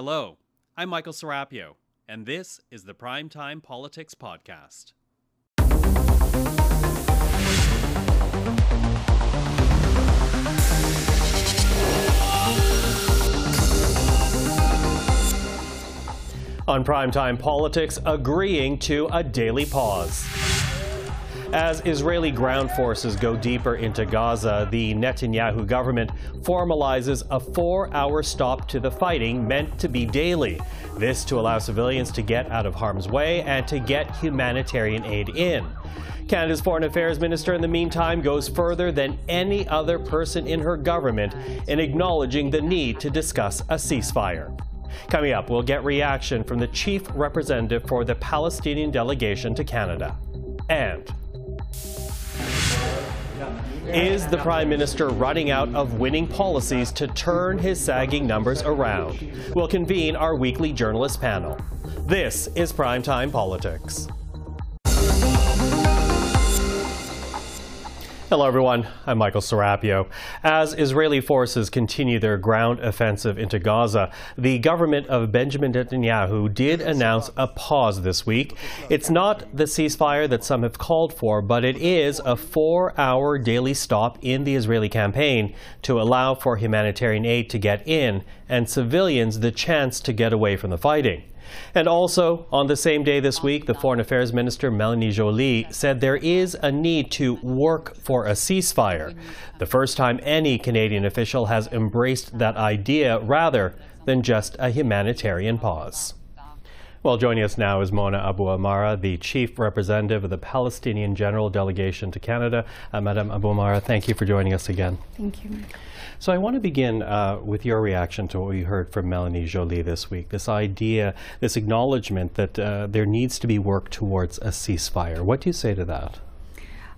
Hello, I'm Michael Serapio, and this is the Primetime Politics Podcast. On Primetime Politics, agreeing to a daily pause. As Israeli ground forces go deeper into Gaza, the Netanyahu government formalizes a four hour stop to the fighting meant to be daily. This to allow civilians to get out of harm's way and to get humanitarian aid in. Canada's Foreign Affairs Minister, in the meantime, goes further than any other person in her government in acknowledging the need to discuss a ceasefire. Coming up, we'll get reaction from the chief representative for the Palestinian delegation to Canada. And is the Prime Minister running out of winning policies to turn his sagging numbers around? We'll convene our weekly journalist panel. This is Primetime Politics. Hello, everyone. I'm Michael Serapio. As Israeli forces continue their ground offensive into Gaza, the government of Benjamin Netanyahu did announce a pause this week. It's not the ceasefire that some have called for, but it is a four hour daily stop in the Israeli campaign to allow for humanitarian aid to get in and civilians the chance to get away from the fighting. And also, on the same day this week, the Foreign Affairs Minister Melanie Joly said there is a need to work for a ceasefire. The first time any Canadian official has embraced that idea rather than just a humanitarian pause. Well, joining us now is Mona Abuamara, the Chief Representative of the Palestinian General Delegation to Canada. Uh, Madam Abuamara, thank you for joining us again. Thank you. So I want to begin uh, with your reaction to what we heard from Melanie Joly this week. This idea, this acknowledgement that uh, there needs to be work towards a ceasefire. What do you say to that?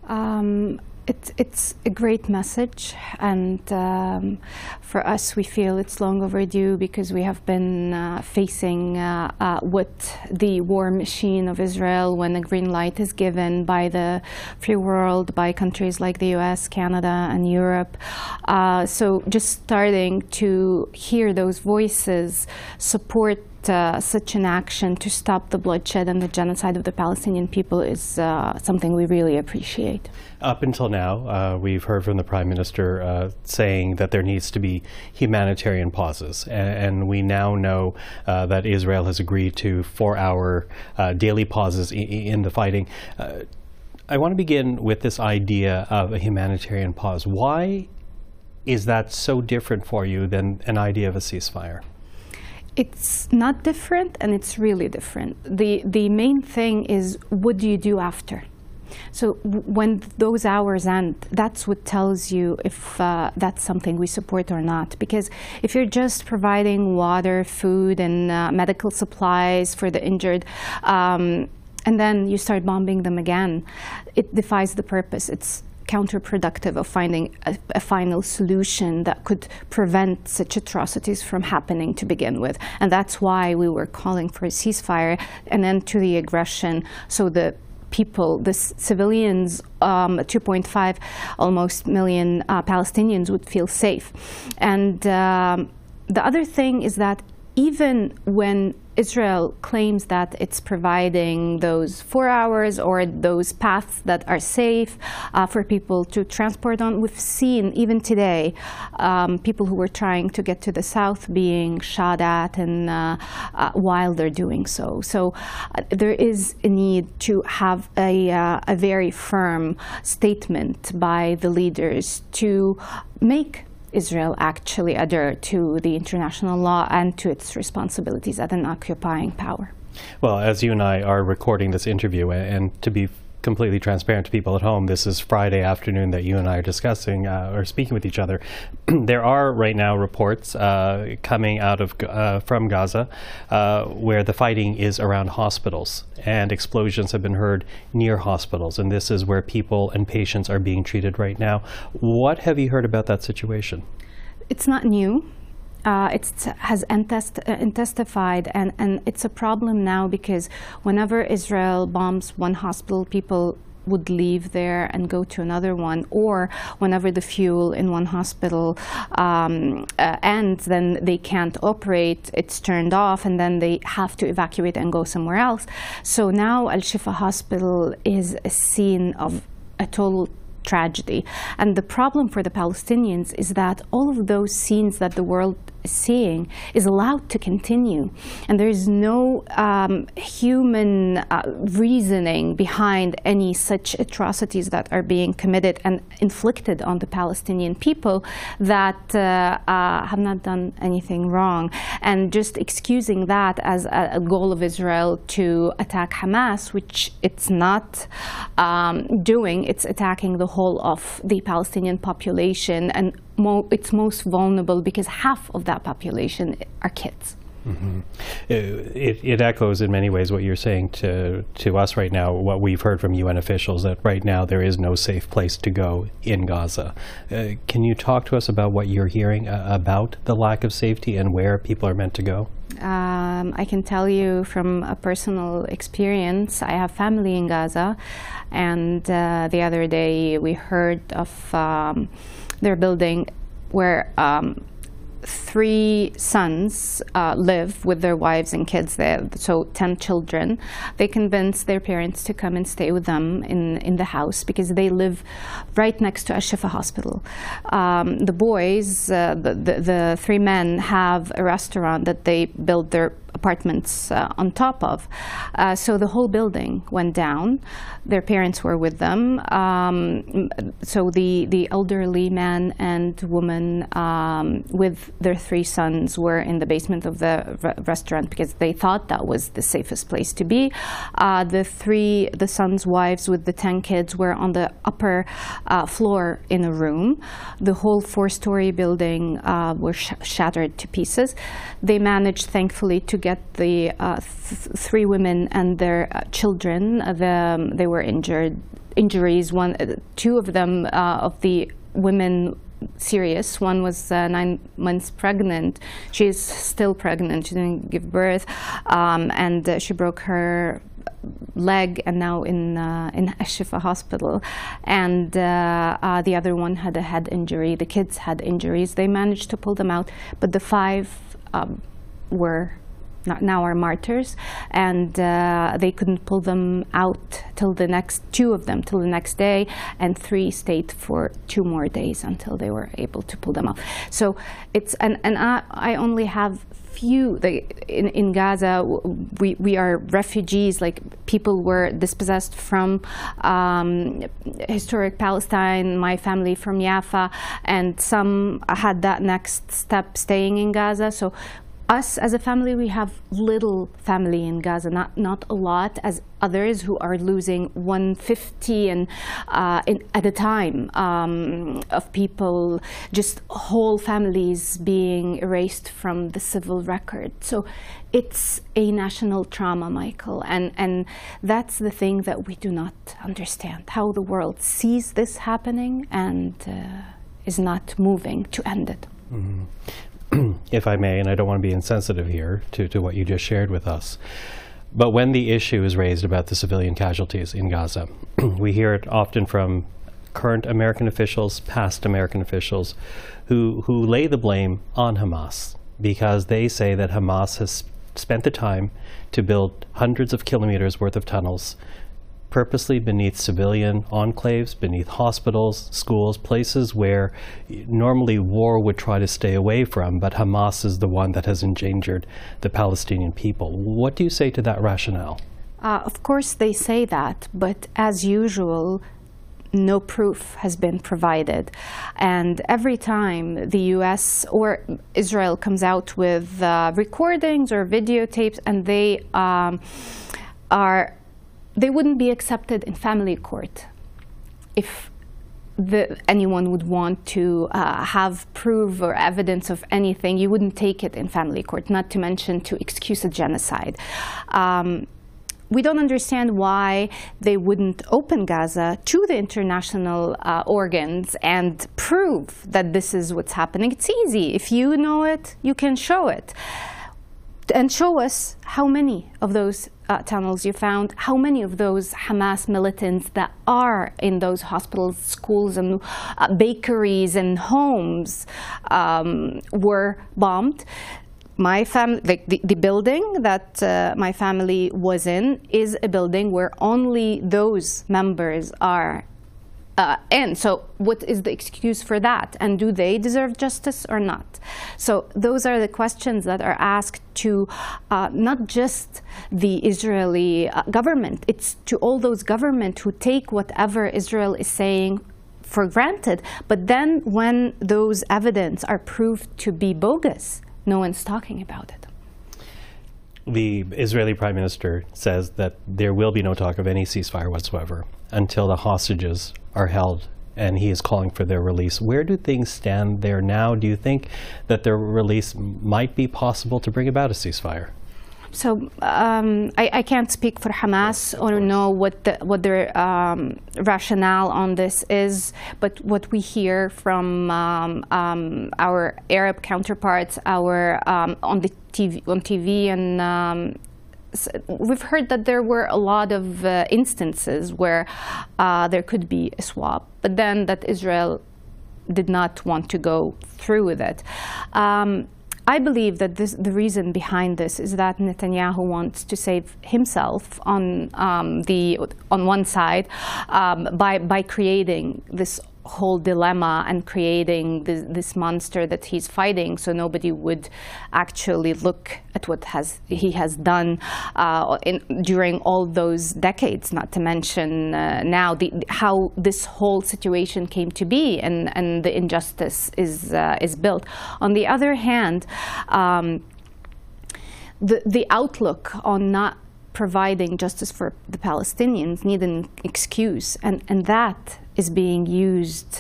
Um, it's, it's a great message, and um, for us, we feel it's long overdue because we have been uh, facing uh, uh, what the war machine of Israel, when the green light is given by the free world, by countries like the US, Canada, and Europe. Uh, so, just starting to hear those voices support uh, such an action to stop the bloodshed and the genocide of the Palestinian people is uh, something we really appreciate. Up until now, uh, we've heard from the Prime Minister uh, saying that there needs to be humanitarian pauses. And, and we now know uh, that Israel has agreed to four hour uh, daily pauses in the fighting. I want to begin with this idea of a humanitarian pause. Why is that so different for you than an idea of a ceasefire? It's not different and it's really different. The, the main thing is what do you do after? So when those hours end, that's what tells you if uh, that's something we support or not. Because if you're just providing water, food, and uh, medical supplies for the injured, um, and then you start bombing them again, it defies the purpose. It's counterproductive of finding a, a, final solution that could prevent such atrocities from happening to begin with. And that's why we were calling for a ceasefire, an end to the aggression, so the people, the civilians, um, 2.5 almost million uh, Palestinians would feel safe. And um, the other thing is that even when Israel claims that it's providing those four hours or those paths that are safe uh, for people to transport on. We've seen even today um, people who were trying to get to the south being shot at and uh, uh, while they're doing so. So uh, there is a need to have a, uh, a very firm statement by the leaders to make Israel actually adhere to the international law and to its responsibilities as an occupying power. Well, as you and I are recording this interview, and to be completely transparent to people at home, this is Friday afternoon that you and I are discussing uh, or speaking with each other. there are right now reports uh, coming out of uh, from Gaza uh, where the fighting is around hospitals and explosions have been heard near hospitals, and this is where people and patients are being treated right now. What have you heard about that situation? It's not new uh, it has uh, intensified, and, and it's a problem now because whenever Israel bombs one hospital, people would leave there and go to another one, or whenever the fuel in one hospital um, uh, ends, then they can't operate, it's turned off, and then they have to evacuate and go somewhere else. So now Al Shifa Hospital is a scene of a total tragedy. And the problem for the Palestinians is that all of those scenes that the world seeing is allowed to continue. And there is no um, human uh, reasoning behind any such atrocities that are being committed and inflicted on the Palestinian people that uh, uh, have not done anything wrong. And just excusing that as a, a, goal of Israel to attack Hamas, which it's not um, doing, it's attacking the whole of the Palestinian population and mo it's most vulnerable because half of that population are kids. Mm-hmm. It, it, echoes in many ways what you're saying to, to us right now, what we've heard from UN officials, that right now there is no safe place to go in Gaza. Uh, can you talk to us about what you're hearing uh, about the lack of safety and where people are meant to go? Um, I can tell you from a personal experience, I have family in Gaza, and uh, the other day we heard of um, their building where um, three sons uh, live with their wives and kids there, so 10 children. They convince their parents to come and stay with them in, in the house because they live right next to Ashifa Hospital. Um, the boys, uh, the, the, the, three men, have a restaurant that they build their apartments uh, on top of. Uh, so the whole building went down. Their parents were with them. Um, so the, the elderly man and woman um, with their three sons were in the basement of the re restaurant because they thought that was the safest place to be. Uh, the three, the sons' wives with the 10 kids were on the upper uh, floor in a room. The whole four-story building uh, was sh shattered to pieces. They managed, thankfully, to get the uh, th three women and their uh, children. Uh, the, um, they were injured. Injuries. One, uh, two of them of the women serious. One was uh, nine months pregnant. She is still pregnant. She didn't give birth, um, and uh, she broke her leg, and now in uh, in Ashifa hospital. And the other one had a head injury. The kids had injuries. They managed to pull them out, but the five um, were now are martyrs, and uh, they couldn't pull them out till the next two of them till the next day, and three stayed for two more days until they were able to pull them out. So it's and and I, I only have few in, in Gaza we, we are refugees like people were dispossessed from um, historic Palestine my family from Jaffa and some had that next step staying in Gaza so us as a family, we have little family in Gaza, not, not a lot as others who are losing 150 and, uh, in, at a time um, of people, just whole families being erased from the civil record. So it's a national trauma, Michael, and, and that's the thing that we do not understand, how the world sees this happening and uh, is not moving to end it. Mm -hmm. If I may, and I don't want to be insensitive here to, to what you just shared with us. But when the issue is raised about the civilian casualties in Gaza, we hear it often from current American officials, past American officials, who, who lay the blame on Hamas because they say that Hamas has spent the time to build hundreds of kilometers worth of tunnels purposely beneath civilian enclaves, beneath hospitals, schools, places where normally war would try to stay away from, but Hamas is the one that has endangered the Palestinian people. What do you say to that rationale? Uh, of course, they say that, but as usual, no proof has been provided. And every time the US or Israel comes out with uh, recordings or videotapes and they um, are they wouldn't be accepted in family court if the, anyone would want to uh, have proof or evidence of anything, you wouldn't take it in family court, not to mention to excuse a genocide. Um, we don't understand why they wouldn't open Gaza to the international uh, organs and prove that this is what's happening. It's easy. If you know it, you can show it and show us how many of those uh, tunnels you found, how many of those Hamas militants that are in those hospitals, schools, and uh, bakeries and homes um, were bombed. My family, the, the building that uh, my family was in, is a building where only those members are uh, and so, what is the excuse for that? And do they deserve justice or not? So, those are the questions that are asked to uh, not just the Israeli uh, government, it's to all those government who take whatever Israel is saying for granted. But then, when those evidence are proved to be bogus, no one's talking about it. The Israeli prime minister says that there will be no talk of any ceasefire whatsoever until the hostages are held and he is calling for their release. Where do things stand there now? Do you think that their release might be possible to bring about a ceasefire? So um, I, I, can't speak for Hamas or know what the, what their um, rationale on this is, but what we hear from um, um our Arab counterparts, our um, on the TV on TV and um, we've heard that there were a lot of uh, instances where uh, there could be a swap, but then that Israel did not want to go through with it. Um, I believe that this, the reason behind this is that Netanyahu wants to save himself on um, the on one side um, by by creating this whole dilemma and creating this, this, monster that he's fighting so nobody would actually look at what has he has done uh, in, during all those decades not to mention uh, now. The, how this whole situation came to be and, and the injustice is uh, is built. On the other hand um, the the outlook on not providing justice for the Palestinians need an excuse and and that is being used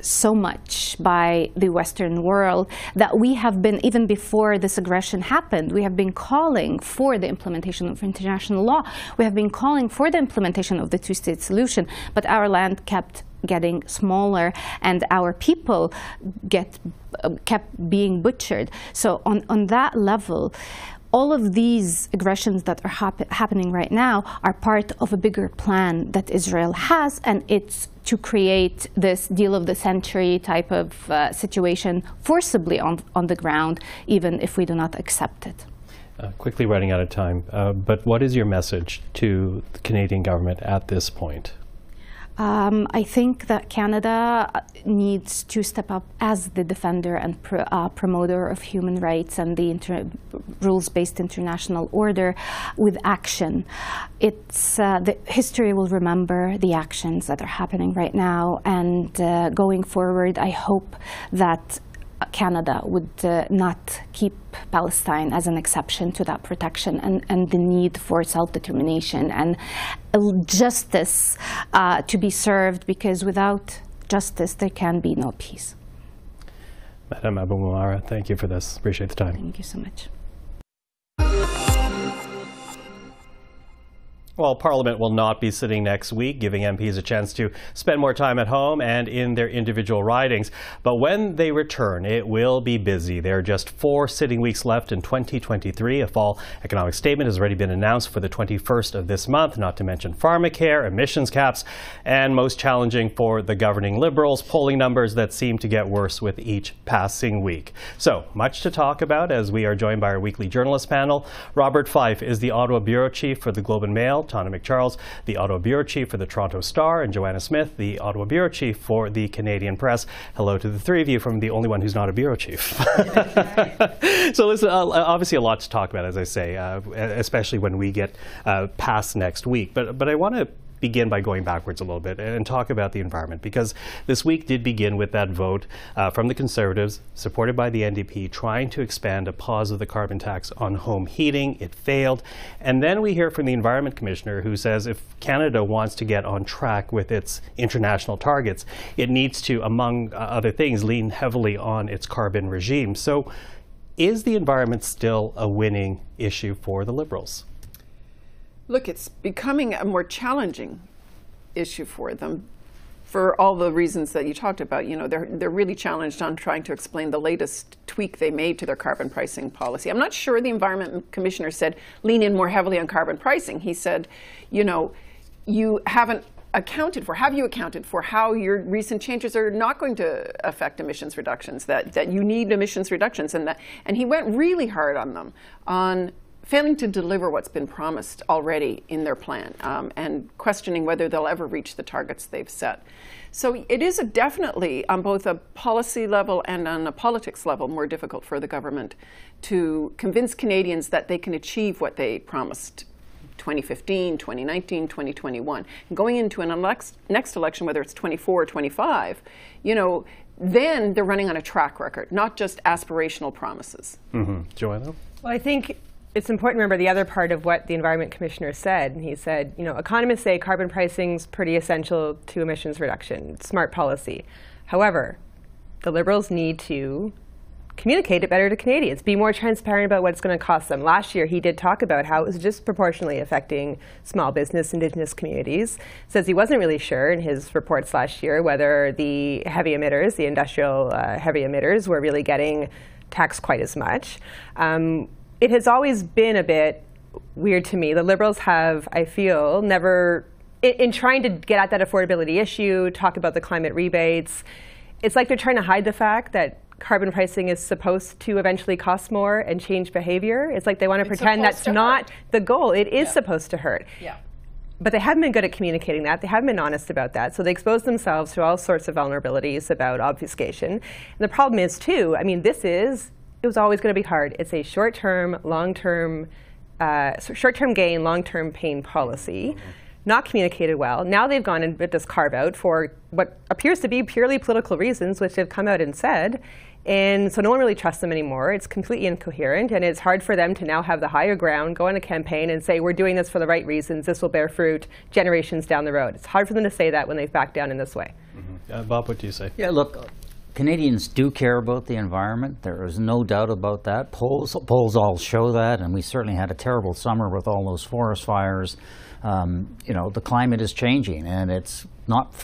so much by the Western world that we have been, even before this aggression happened, we have been calling for the implementation of international law. We have been calling for the implementation of the two state solution, but our land kept getting smaller and our people get uh, kept being butchered. So on, on that level, all of these aggressions that are hap happening right now are part of a bigger plan that Israel has, and it's to create this deal of the century type of uh, situation forcibly on, on the ground, even if we do not accept it. Uh, quickly running out of time, uh, but what is your message to the Canadian government at this point? Um, I think that Canada needs to step up as the defender and pr uh, promoter of human rights and the rules-based international order with action. It's uh, the history will remember the actions that are happening right now, and uh, going forward, I hope that Canada would uh, not keep Palestine as an exception to that protection and, and the need for self-determination and justice uh, to be served because without justice there can be no peace. Madam Abuamara, thank you for this. Appreciate the time. Thank you so much. Well, Parliament will not be sitting next week, giving MPs a chance to spend more time at home and in their individual ridings. But when they return, it will be busy. There are just four sitting weeks left in 2023. A fall economic statement has already been announced for the 21st of this month, not to mention pharmacare, emissions caps, and most challenging for the governing Liberals, polling numbers that seem to get worse with each passing week. So, much to talk about as we are joined by our weekly journalist panel. Robert Fife is the Ottawa Bureau Chief for the Globe and Mail. Tonda MacCharles, the Ottawa Bureau Chief for the Toronto Star, and Joanna Smith, the Ottawa Bureau Chief for the Canadian Press. Hello to the three of you from the only one who's not a Bureau Chief. so listen, uh, obviously a lot to talk about, as I say, uh, especially when we get uh, past next week. But, but I want to begin by going backwards a little bit and talk about the environment because this week did begin with that vote uh, from the Conservatives, supported by the NDP, trying to expand a pause of the carbon tax on home heating. It failed. And then we hear from the Environment Commissioner who says if Canada wants to get on track with its international targets, it needs to, among uh, other things, lean heavily on its carbon regime. So is the environment still a winning issue for the Liberals? Look, it's becoming a more challenging issue for them for all the reasons that you talked about. You know, they're they're really challenged on trying to explain the latest tweak they made to their carbon pricing policy. I'm not sure the environment commissioner said lean in more heavily on carbon pricing. He said, you know, you haven't accounted for? Have you accounted for how your recent changes are not going to affect emissions reductions? That that you need emissions reductions, and that and he went really hard on them on failing to deliver what's been promised already in their plan, um, and questioning whether they'll ever reach the targets they've set. So it is definitely on both a policy level and on a politics level more difficult for the government to convince Canadians that they can achieve what they promised 2015, 2019, 2021. going into an elex- next election, whether it's 24 or 25, you know, then they're running on a track record, not just aspirational promises. Mm-hmm. Joanna? Well, I think it's important to remember the other part of what the Environment Commissioner said. He said, you know, economists say carbon pricing is pretty essential to emissions reduction, smart policy. However, the Liberals need to communicate it better to Canadians, be more transparent about what it's going to cost them. Last year, he did talk about how it was disproportionately affecting small business, Indigenous communities. Says he wasn't really sure in his reports last year whether the heavy emitters, the industrial uh, heavy emitters, were really getting taxed quite as much. Um, it has always been a bit weird to me. The Liberals have, I feel, never, in, in trying to get at that affordability issue, talk about the climate rebates, it's like they're trying to hide the fact that carbon pricing is supposed to eventually cost more and change behavior. It's like they want to it's pretend that's to not hurt. the goal. It is yeah. supposed to hurt. Yeah. But they haven't been good at communicating that. They haven't been honest about that. So they expose themselves to all sorts of vulnerabilities about obfuscation. And the problem is, too, I mean, this is, it was always going to be hard. It's a short term, long term, uh, short term gain, long term pain policy. Mm-hmm not communicated well. Now they've gone and with this carve out for what appears to be purely political reasons, which they've come out and said. And so no one really trusts them anymore. It's completely incoherent, and it's hard for them to now have the higher ground, go on a campaign, and say, we're doing this for the right reasons, this will bear fruit generations down the road. It's hard for them to say that when they've backed down in this way. Mm-hmm. Uh, Bob, what do you say? Yeah, look, Canadians do care about the environment. There is no doubt about that. Polls, polls all show that, and we certainly had a terrible summer with all those forest fires. Um, you know, the climate is changing, and it's not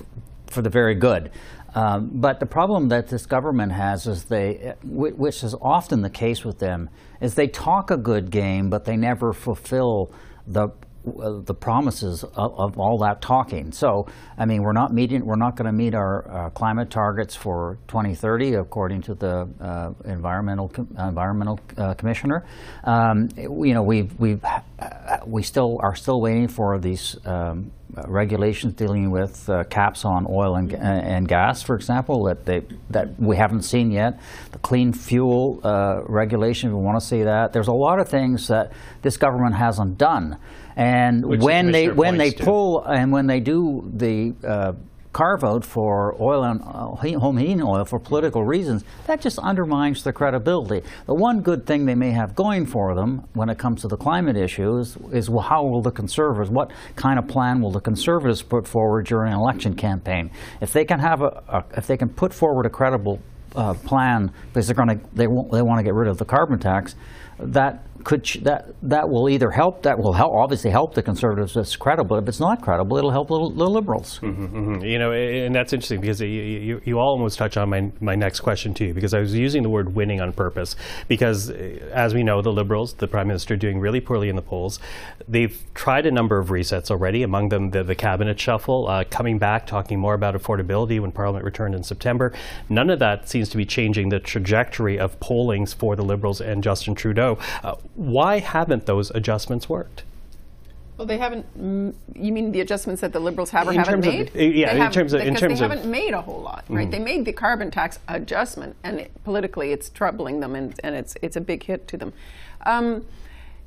for the very good. Um, but the problem that this government has is they, which is often the case with them, is they talk a good game, but they never fulfill the the promises of, of, all that talking. So, I mean, we're not meeting. We're not going to meet our uh, climate targets for 2030, according to the uh, environmental environmental uh, commissioner. Um, you know, we we uh, we still are still waiting for these. Um, regulations dealing with uh, caps on oil and, and gas, for example, that they that we haven't seen yet. The clean fuel regulation, we want to see that. There's a lot of things that this government hasn't done. And Which when they when they to. pull and when they do the uh, carve out for oil and uh, home heating oil for political reasons, that just undermines the credibility. The one good thing they may have going for them when it comes to the climate issues is well, how will the conservatives, what kind of plan will the conservatives put forward during an election campaign? If they can have a, a if they can put forward a credible uh, plan because they're going to they, they want to get rid of the carbon tax, that could that that will either help that will help obviously help the conservatives it's credible. If it's not credible it'll help the, the liberals. Mm-hmm, mm-hmm. you know and that's interesting because you, you, you almost touch on my, my next question too because I was using the word winning on purpose. Because uh, as we know the liberals the prime minister doing really poorly in the polls. They've tried a number of resets already among them the, the cabinet shuffle uh, coming back talking more about affordability when parliament returned in September. None of that seems to be changing the trajectory of pollings for the liberals and Justin Trudeau. Uh, why haven't those adjustments worked? Well, they haven't. You mean the adjustments that the Liberals have or in haven't made? Of, yeah, they in terms of in terms of, they of, haven't made a whole lot, right? Mm-hmm. They made the carbon tax adjustment, and it, politically, it's troubling them, and, and it's it's a big hit to them. Um,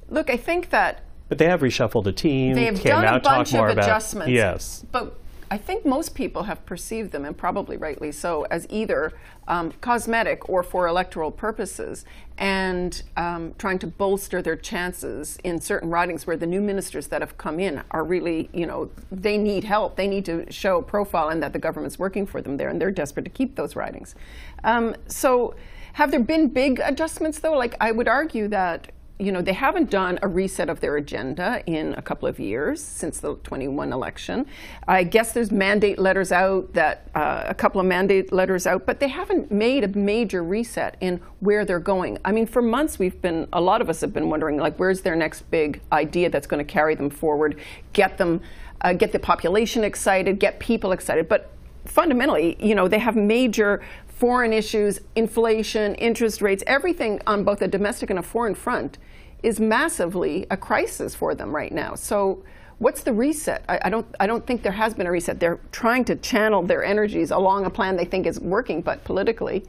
look, I think that. But they have reshuffled the team. They have done a bunch of adjustments. About, yes, but I think most people have perceived them, and probably rightly so, as either um, cosmetic or for electoral purposes, and um, trying to bolster their chances in certain ridings where the new ministers that have come in are really, you know, they need help. They need to show profile and that the government's working for them there, and they're desperate to keep those ridings. Um, so, have there been big adjustments though? Like, I would argue that you know, they haven't done a reset of their agenda in a couple of years since the 21 election. I guess there's mandate letters out that uh, a couple of mandate letters out, but they haven't made a major reset in where they're going. I mean, for months we've been, a lot of us have been wondering, like, where's their next big idea that's going to carry them forward, get them, uh, get the population excited, get people excited, but fundamentally, you know, they have major foreign issues, inflation, interest rates, everything on both a domestic and a foreign front is massively a crisis for them right now. So what's the reset? I, I, don't, I don't think there has been a reset. They're trying to channel their energies along a plan they think is working, but politically,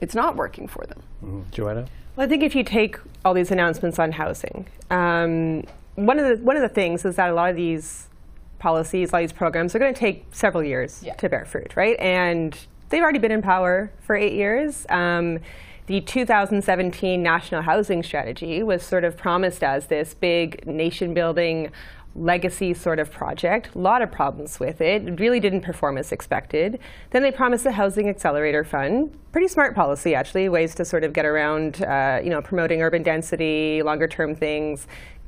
it's not working for them. Mm-hmm. Joanna? Well, I think if you take all these announcements on housing, um, one, of the, one of the things is that a lot of these policies, a lot of these programs are going to take several years yeah. to bear fruit, right? And they've already been in power for eight years. Um, the 2017 National Housing Strategy was sort of promised as this big nation building legacy sort of project. A lot of problems with it. It really didn't perform as expected. Then they promised the Housing Accelerator Fund. Pretty smart policy, actually, ways to sort of get around, uh, you know, promoting urban density, longer term things,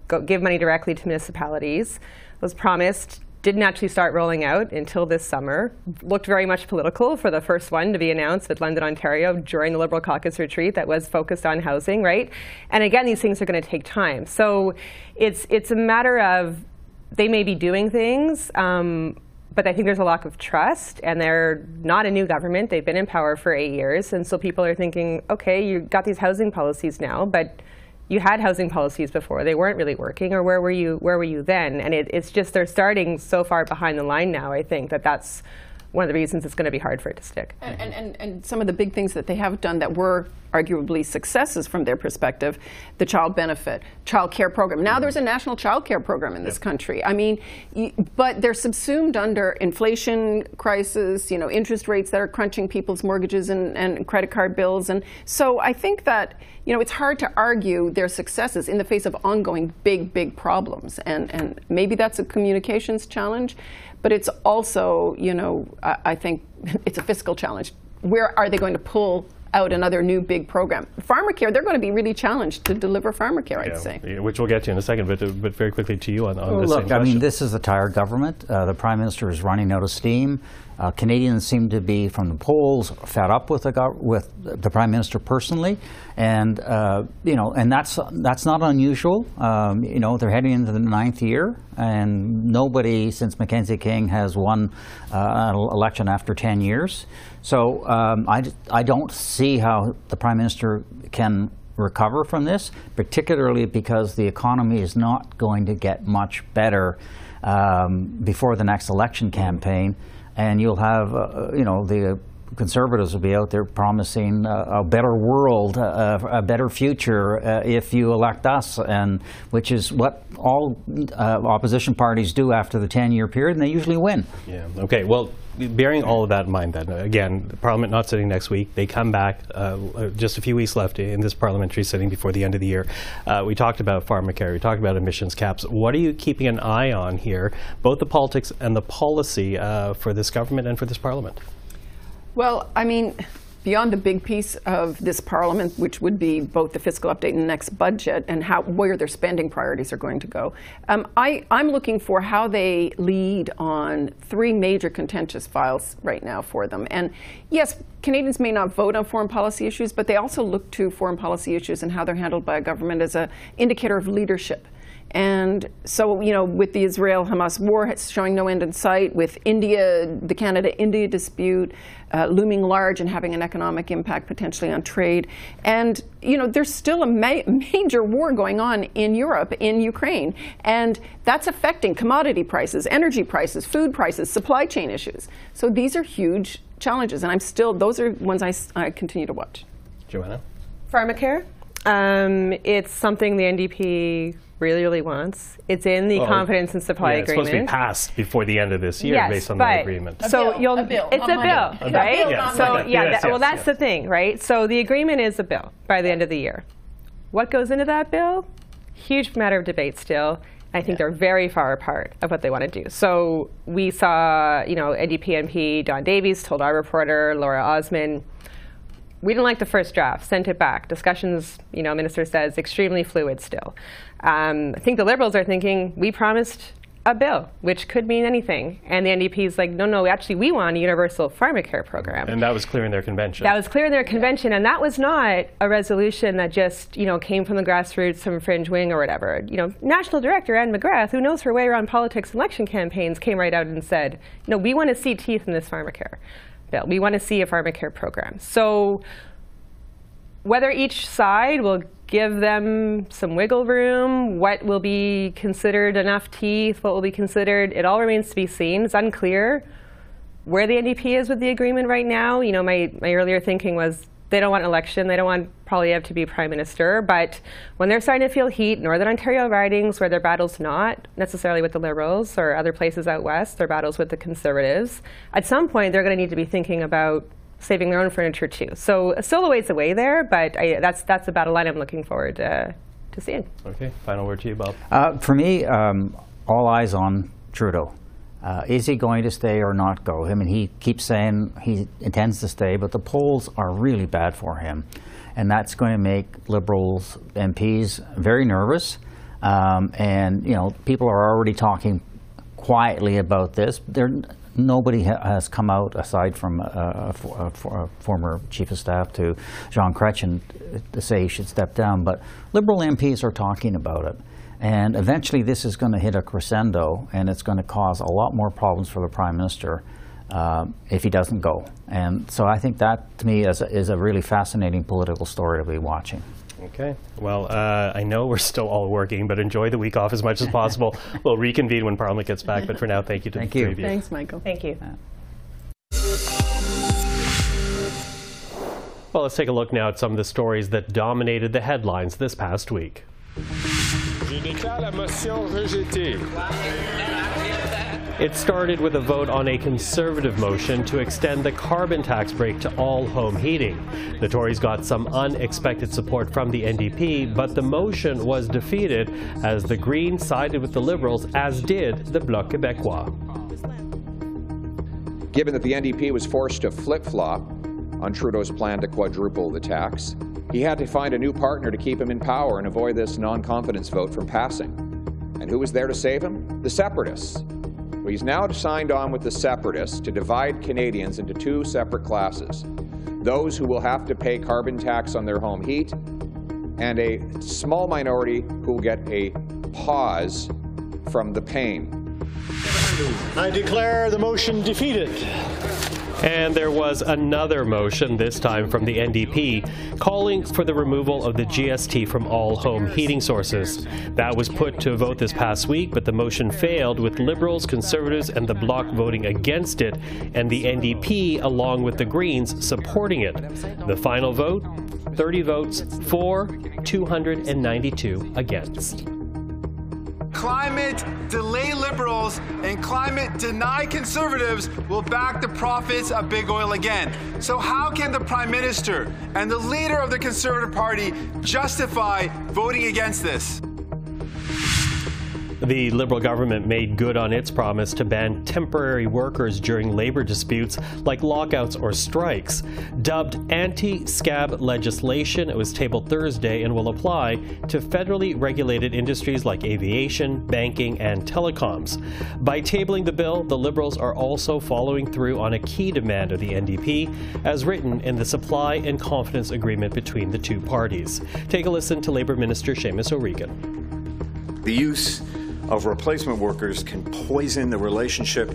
go, give money directly to municipalities. It was promised didn't actually start rolling out until this summer. Looked very much political for the first one to be announced at London, Ontario during the Liberal caucus retreat that was focused on housing, right? And again, these things are going to take time. So it's, it's a matter of they may be doing things, um, but I think there's a lack of trust, and they're not a new government. They've been in power for eight years, and so people are thinking, okay, you got these housing policies now, but you had housing policies before; they weren't really working, or where were you? Where were you then? And it, it's just they're starting so far behind the line now. I think that that's one of the reasons it's going to be hard for it to stick. And, and, and, and, some of the big things that they have done that were arguably successes from their perspective, the child benefit, child care program. Now there's a national child care program in this yep. country. I mean, but they're subsumed under inflation crisis, you know, interest rates that are crunching people's mortgages and, and credit card bills. And so I think that, you know, it's hard to argue their successes in the face of ongoing big, big problems. And, and maybe that's a communications challenge. But it's also, you know, I, I think it's a fiscal challenge. Where are they going to pull out another new big program. Pharmacare, they're going to be really challenged to deliver pharmacare, I'd yeah, say. Which we'll get to in a second, but, uh, but very quickly to you on, on well, this look, I mean, this is a tired government. Uh, the Prime Minister is running out of steam. Uh, Canadians seem to be, from the polls, fed up with the with the prime minister personally, and uh, you know, and that's that's not unusual. Um, you know, they're heading into the ninth year, and nobody since Mackenzie King has won uh, an election after ten years. So um, I I don't see how the prime minister can recover from this, particularly because the economy is not going to get much better um, before the next election campaign and you'll have, uh, you know, the conservatives will be out there promising a, a better world, a, a better future uh, if you elect us, and which is what all uh, opposition parties do after the 10-year period, and they usually win. Yeah. Okay. Well, bearing all of that in mind, then again, Parliament not sitting next week, they come back uh, just a few weeks left in this parliamentary sitting before the end of the year. Uh, we talked about pharmacare, we talked about emissions caps. What are you keeping an eye on here, both the politics and the policy uh, for this government and for this Parliament? Well, I mean, beyond the big piece of this parliament, which would be both the fiscal update and the next budget and how where their spending priorities are going to go, um, I, I'm looking for how they lead on three major contentious files right now for them. And yes, Canadians may not vote on foreign policy issues, but they also look to foreign policy issues and how they're handled by a government as an indicator of leadership. And so, you know, with the Israel Hamas war showing no end in sight, with India, the Canada India dispute uh, looming large and having an economic impact potentially on trade. And, you know, there's still a ma major war going on in Europe, in Ukraine. And that's affecting commodity prices, energy prices, food prices, supply chain issues. So these are huge challenges. And I'm still, those are ones I, I continue to watch. Joanna? Pharmacare. Um, it's something the NDP really, really wants. It's in the well, confidence and supply yeah, it's agreement. It's supposed to be passed before the end of this year yes, based on the agreement. So bill, you'll, a bill, it's a bill, a right? Bill, yeah, so yeah, yes, that, well, that's the thing, right? So the agreement is a bill by the end of the year. What goes into that bill? Huge matter of debate still. I think they're very far apart of what they want to do. So we saw, you know, NDP MP Don Davies told our reporter Laura Osman, we didn't like the first draft, sent it back. Discussions, you know, minister says, extremely fluid still. Um, I think the Liberals are thinking, we promised a bill, which could mean anything. And the NDP is like, no, no, actually, we want a universal pharmacare program. And that was clear in their convention. That was clear in their convention, and that was not a resolution that just, you know, came from the grassroots, some fringe wing or whatever. You know, National Director Anne McGrath, who knows her way around politics and election campaigns, came right out and said, no, we want to see teeth in this pharmacare bill. We want to see a pharmacare program. So whether each side will give them some wiggle room, what will be considered enough teeth, what will be considered, it all remains to be seen. It's unclear where the NDP is with the agreement right now. You know, my, my earlier thinking was they don't want election, they don't want Poilievre to be prime minister, but when they're starting to feel heat, Northern Ontario ridings where their battle's not necessarily with the Liberals or other places out west, their battles with the Conservatives, at some point they're going to need to be thinking about saving their own furniture too. So still a ways away there, but I, that's that's the battle line I'm looking forward uh, to seeing. Okay, final word to you, Bob. Uh, for me, um, all eyes on Trudeau. Uh, is he going to stay or not go? I mean, he keeps saying he intends to stay, but the polls are really bad for him. And that's going to make Liberals MPs very nervous. Um, and, you know, people are already talking quietly about this. They're, nobody ha has come out aside from a, a, a, former chief of staff to Jean Chrétien to say he should step down. But Liberal MPs are talking about it. And eventually this is going to hit a crescendo and it's going to cause a lot more problems for the Prime Minister uh, if he doesn't go. And so I think that, to me, is a, is a really fascinating political story to be watching. Okay. Well, uh, I know we're still all working, but enjoy the week off as much as possible. we'll reconvene when Parliament gets back. But for now, thank you to thank the you. three of you. Thanks, Michael. Thank you. Well, let's take a look now at some of the stories that dominated the headlines this past week. It started with a vote on a conservative motion to extend the carbon tax break to all home heating. The Tories got some unexpected support from the NDP, but the motion was defeated as the Greens sided with the Liberals, as did the Bloc Québécois. Given that the NDP was forced to flip-flop on Trudeau's plan to quadruple the tax, he had to find a new partner to keep him in power and avoid this non-confidence vote from passing. And who was there to save him? The Separatists. Well, he's now signed on with the Separatists to divide Canadians into two separate classes. Those who will have to pay carbon tax on their home heat, and a small minority who will get a pause from the pain. I declare the motion defeated. And there was another motion, this time from the NDP, calling for the removal of the GST from all home heating sources. That was put to a vote this past week, but the motion failed, with Liberals, Conservatives, and the Bloc voting against it, and the NDP, along with the Greens, supporting it. The final vote 30 votes for, 292 against. Climate delay liberals and climate deny conservatives will back the profits of big oil again. So, how can the Prime Minister and the leader of the Conservative Party justify voting against this? The Liberal government made good on its promise to ban temporary workers during labor disputes like lockouts or strikes. Dubbed anti scab legislation, it was tabled Thursday and will apply to federally regulated industries like aviation, banking, and telecoms. By tabling the bill, the Liberals are also following through on a key demand of the NDP, as written in the Supply and Confidence Agreement between the two parties. Take a listen to Labor Minister Seamus O'Regan. The use of replacement workers can poison the relationship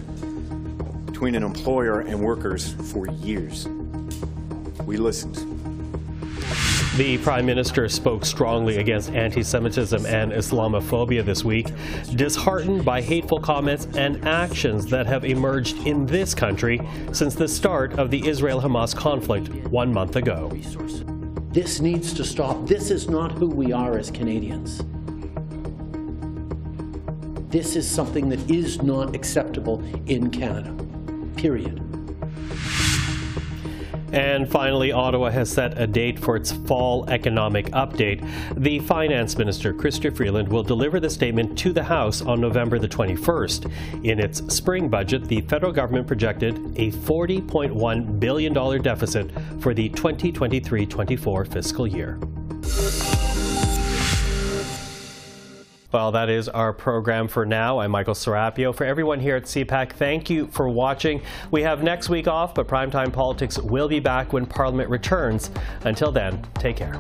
between an employer and workers for years. We listened. The Prime Minister spoke strongly against anti Semitism and Islamophobia this week, disheartened by hateful comments and actions that have emerged in this country since the start of the Israel Hamas conflict one month ago. This needs to stop. This is not who we are as Canadians. This is something that is not acceptable in Canada. Period. And finally, Ottawa has set a date for its fall economic update. The finance minister, Chrystia Freeland, will deliver the statement to the House on November the 21st. In its spring budget, the federal government projected a $40.1 billion deficit for the 2023 24 fiscal year. Well, that is our program for now. I'm Michael Serapio. For everyone here at CPAC, thank you for watching. We have next week off, but Primetime Politics will be back when Parliament returns. Until then, take care.